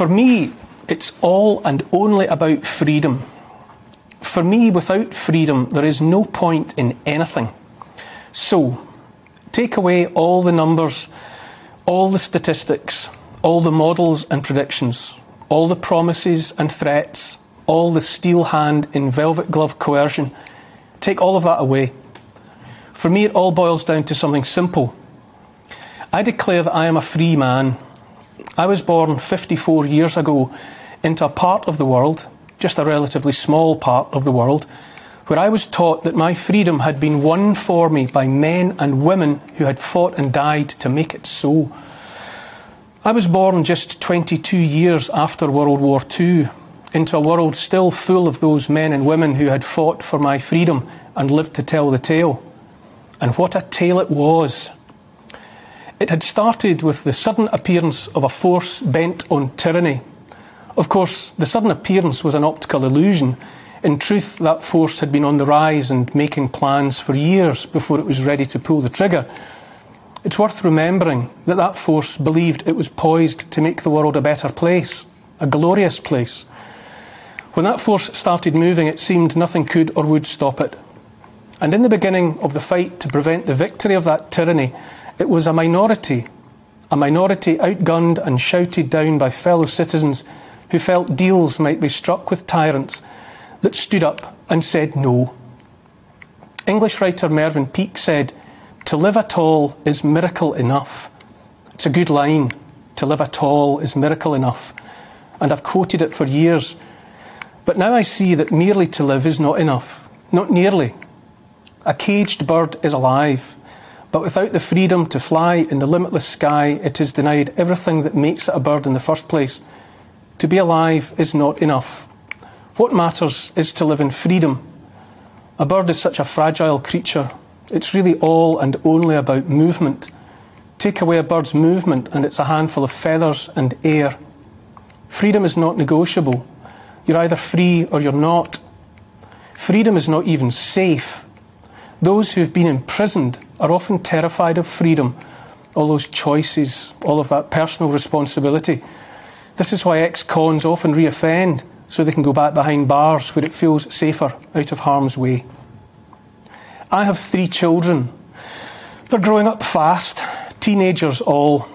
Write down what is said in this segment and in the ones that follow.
For me, it's all and only about freedom. For me, without freedom, there is no point in anything. So, take away all the numbers, all the statistics, all the models and predictions, all the promises and threats, all the steel hand in velvet glove coercion. Take all of that away. For me, it all boils down to something simple. I declare that I am a free man. I was born 54 years ago into a part of the world, just a relatively small part of the world, where I was taught that my freedom had been won for me by men and women who had fought and died to make it so. I was born just 22 years after World War II into a world still full of those men and women who had fought for my freedom and lived to tell the tale. And what a tale it was! It had started with the sudden appearance of a force bent on tyranny of course, the sudden appearance was an optical illusion. In truth, that force had been on the rise and making plans for years before it was ready to pull the trigger. It's worth remembering that that force believed it was poised to make the world a better place, a glorious place. When that force started moving, it seemed nothing could or would stop it. And in the beginning of the fight to prevent the victory of that tyranny, it was a minority, a minority outgunned and shouted down by fellow citizens who felt deals might be struck with tyrants, that stood up and said no. English writer Mervyn Peake said, To live at all is miracle enough. It's a good line. To live at all is miracle enough. And I've quoted it for years. But now I see that merely to live is not enough. Not nearly. A caged bird is alive, but without the freedom to fly in the limitless sky, it is denied everything that makes it a bird in the first place. To be alive is not enough. What matters is to live in freedom. A bird is such a fragile creature. It's really all and only about movement. Take away a bird's movement, and it's a handful of feathers and air. Freedom is not negotiable. You're either free or you're not. Freedom is not even safe. Those who've been imprisoned are often terrified of freedom, all those choices, all of that personal responsibility. This is why ex cons often reoffend, so they can go back behind bars where it feels safer, out of harm's way. I have three children. They're growing up fast, teenagers all.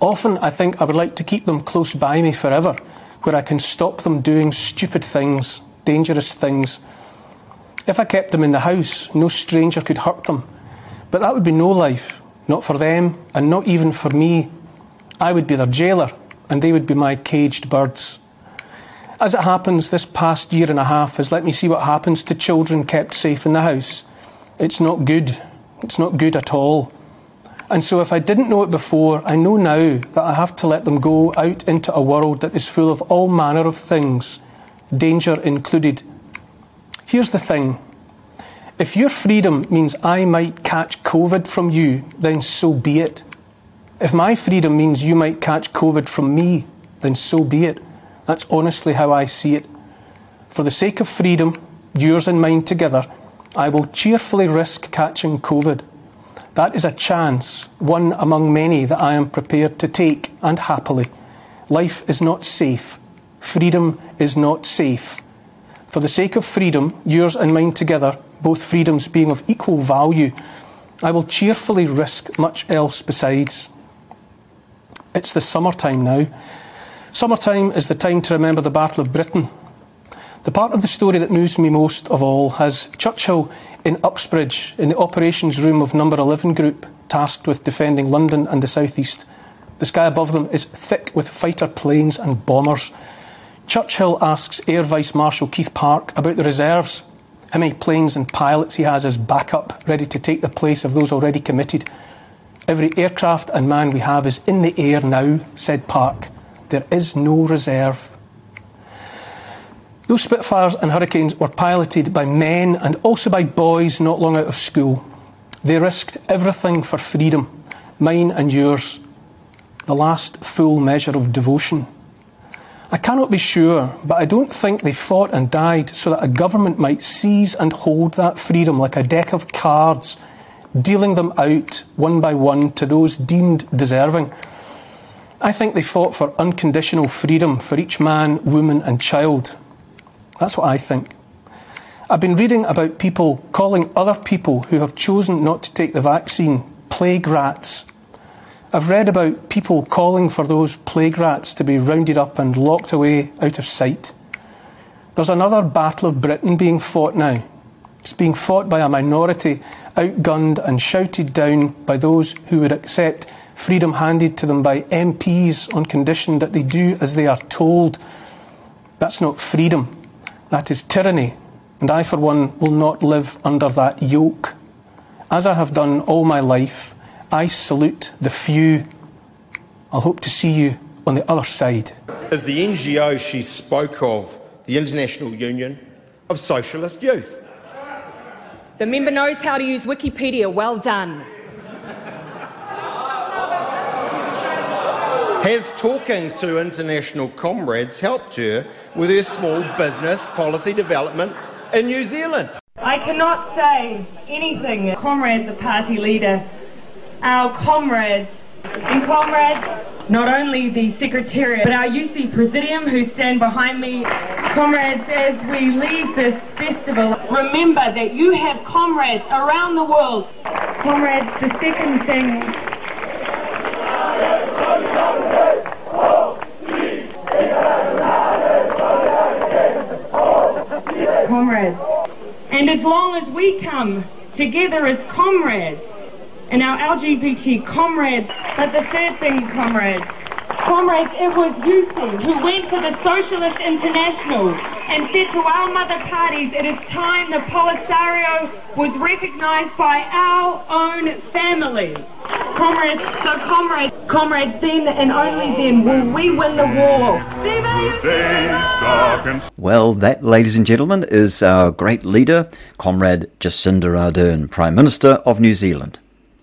Often I think I would like to keep them close by me forever, where I can stop them doing stupid things, dangerous things. If I kept them in the house, no stranger could hurt them. But that would be no life, not for them, and not even for me. I would be their jailer and they would be my caged birds. As it happens, this past year and a half has let me see what happens to children kept safe in the house. It's not good. It's not good at all. And so, if I didn't know it before, I know now that I have to let them go out into a world that is full of all manner of things, danger included. Here's the thing if your freedom means I might catch COVID from you, then so be it. If my freedom means you might catch COVID from me, then so be it. That's honestly how I see it. For the sake of freedom, yours and mine together, I will cheerfully risk catching COVID. That is a chance, one among many that I am prepared to take, and happily. Life is not safe. Freedom is not safe. For the sake of freedom, yours and mine together, both freedoms being of equal value, I will cheerfully risk much else besides. It's the summertime now. Summertime is the time to remember the Battle of Britain. The part of the story that moves me most of all has Churchill in Uxbridge in the operations room of Number 11 Group, tasked with defending London and the South East. The sky above them is thick with fighter planes and bombers. Churchill asks Air Vice Marshal Keith Park about the reserves, how many planes and pilots he has as backup, ready to take the place of those already committed. Every aircraft and man we have is in the air now, said Park. There is no reserve. Those Spitfires and Hurricanes were piloted by men and also by boys not long out of school. They risked everything for freedom, mine and yours, the last full measure of devotion. I cannot be sure, but I don't think they fought and died so that a government might seize and hold that freedom like a deck of cards dealing them out one by one to those deemed deserving. I think they fought for unconditional freedom for each man, woman, and child. That's what I think. I've been reading about people calling other people who have chosen not to take the vaccine plague rats. I've read about people calling for those plague rats to be rounded up and locked away out of sight. There's another battle of Britain being fought now. It's being fought by a minority, outgunned and shouted down by those who would accept freedom handed to them by MPs on condition that they do as they are told. That's not freedom, that is tyranny and I, for one, will not live under that yoke. As I have done all my life, I salute the few. I'll hope to see you on the other side. Is the NGO she spoke of the International Union of Socialist Youth? The member knows how to use Wikipedia. Well done. Has talking to international comrades helped her with her small business policy development in New Zealand. I cannot say anything. comrade the party leader, our comrades, and comrades, not only the Secretariat, but our IUSY Presidium who stand behind me. Comrades, as we leave this festival, remember that you have comrades around the world. Comrades, the second thing comrades. And as long as we come together as comrades, and our LGBT comrades, but the third thing, comrades, comrades, it was IUSY who went to the Socialist International and said to our mother parties, it is time the Polisario was recognised by our own family. Comrades, so comrades, comrades, then and only then will we win the war. Well, that, ladies and gentlemen, is our great leader, Comrade Jacinda Ardern, Prime Minister of New Zealand.